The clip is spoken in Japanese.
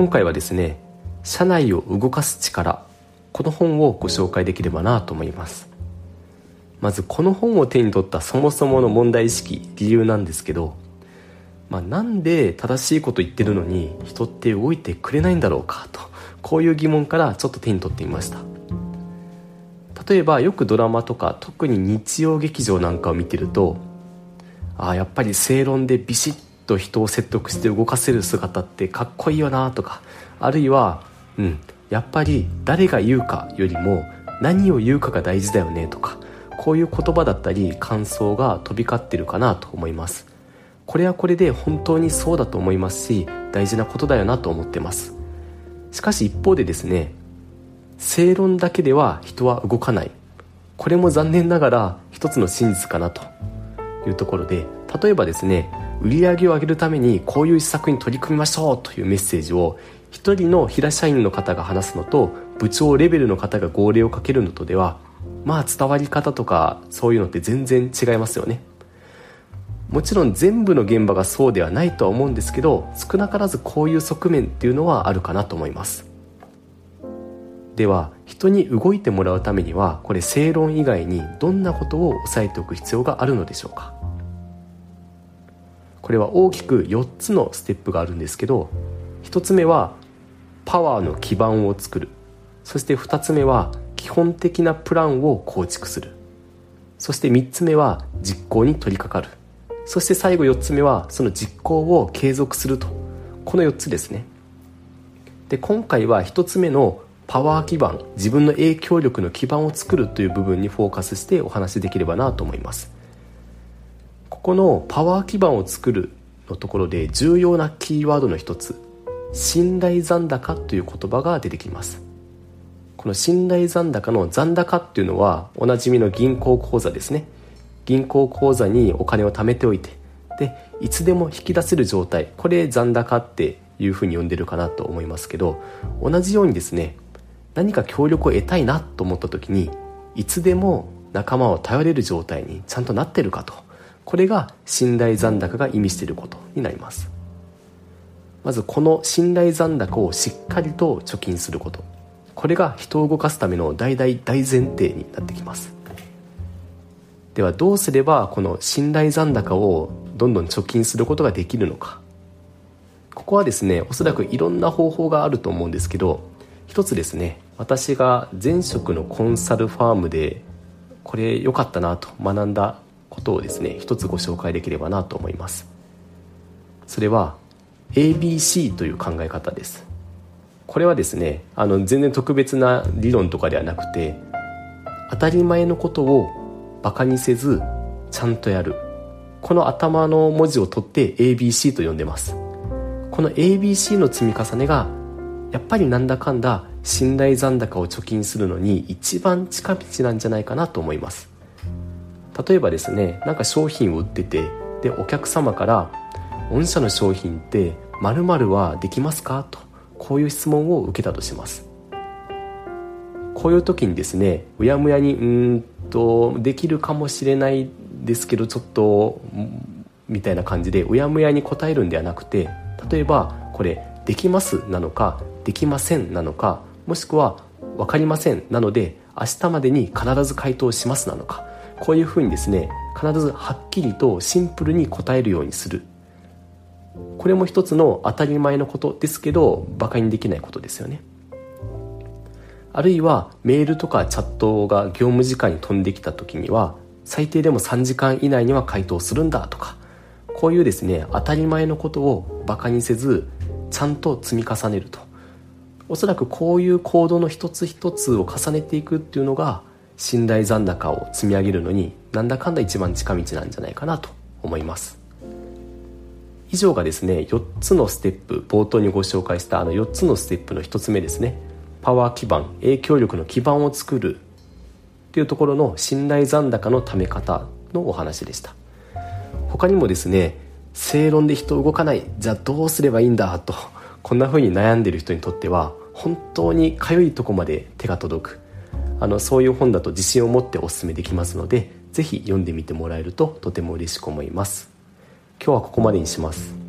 今回はですね社内を動かす力この本をご紹介できればなと思います。まずこの本を手に取ったそもそもの問題意識理由なんですけど、まあ、なんで正しいこと言ってるのに人って動いてくれないんだろうかとこういう疑問からちょっと手に取ってみました。例えばよくドラマとか特に日曜劇場なんかを見てるとああやっぱり正論でビシッと人を説得して動かせる姿ってかっこいいよなとかあるいはうんやっぱり誰が言うかよりも何を言うかが大事だよねとかこういう言葉だったり感想が飛び交ってるかなと思います。これはこれで本当にそうだと思いますし大事なことだよなと思ってます。しかし一方でですね正論だけでは人は動かない。これも残念ながら一つの真実かなというところで例えばですね売り上げを上げるためにこういう施策に取り組みましょうというメッセージを一人の平社員の方が話すのと部長レベルの方が号令をかけるのとではまあ伝わり方とかそういうのって全然違いますよね。もちろん全部の現場がそうではないとは思うんですけど少なからずこういう側面っていうのはあるかなと思います。では人に動いてもらうためにはこれ正論以外にどんなことを押さえておく必要があるのでしょうか？これは大きく4つのステップがあるんですけど1つ目はパワーの基盤を作る。そして2つ目は基本的なプランを構築する。そして3つ目は実行に取り掛かる。そして最後4つ目はその実行を継続すると。この4つですね。で今回は1つ目のパワー基盤自分の影響力の基盤を作るという部分にフォーカスしてお話しできればなと思います。このパワー基盤を作るのところで重要なキーワードの一つ信頼残高という言葉が出てきます。この信頼残高の残高っていうのはおなじみの銀行口座ですね。銀行口座にお金を貯めておいてでいつでも引き出せる状態。これ残高っていうふうに呼んでるかなと思いますけど同じようにですね何か協力を得たいなと思った時にいつでも仲間を頼れる状態にちゃんとなってるかと。これが信頼残高が意味していることになります。まずこの信頼残高をしっかりと貯金すること。これが人を動かすための大大大前提になってきます。ではどうすればこの信頼残高をどんどん貯金することができるのか。ここはですねおそらくいろんな方法があると思うんですけど一つですね私が前職のコンサルファームでこれ良かったなと学んだことをですね一つご紹介できればなと思います。それは ABC という考え方です。これはですねあの全然特別な理論とかではなくて当たり前のことをバカにせずちゃんとやる。この頭の文字を取って ABC と呼んでます。この ABC の積み重ねがやっぱりなんだかんだ信頼残高を貯金するのに一番近道なんじゃないかなと思います。例えばですねなんか商品を売っててでお客様から「御社の商品って〇〇はできますか?」とこういう質問を受けたとします。こういう時にですねうやむやにうんとできるかもしれないですけどちょっとみたいな感じでうやむやに答えるんではなくて例えばこれ「できます」なのか「できません」なのかもしくは「分かりません」なので明日までに必ず回答します？なのかこういうふうにですね必ずはっきりとシンプルに答えるようにする。これも一つの当たり前のことですけど馬鹿にできないことですよね。あるいはメールとかチャットが業務時間に飛んできた時には最低でも3時間以内には回答するんだとかこういうですね当たり前のことを馬鹿にせずちゃんと積み重ねると。おそらくこういう行動の一つ一つを重ねていくっていうのが信頼残高を積み上げるのになんだかんだ一番近道なんじゃないかなと思います。以上がですね4つのステップ冒頭にご紹介したあの4つのステップの1つ目ですね。パワー基盤影響力の基盤を作るっていうところの信頼残高のため方のお話でした。他にもですね正論で人動かないじゃあどうすればいいんだとこんな風に悩んでる人にとっては本当にかゆいとこまで手が届く。あのそういう本だと自信を持っておすすめできますので是非読んでみてもらえるととても嬉しく思います。今日はここまでにします。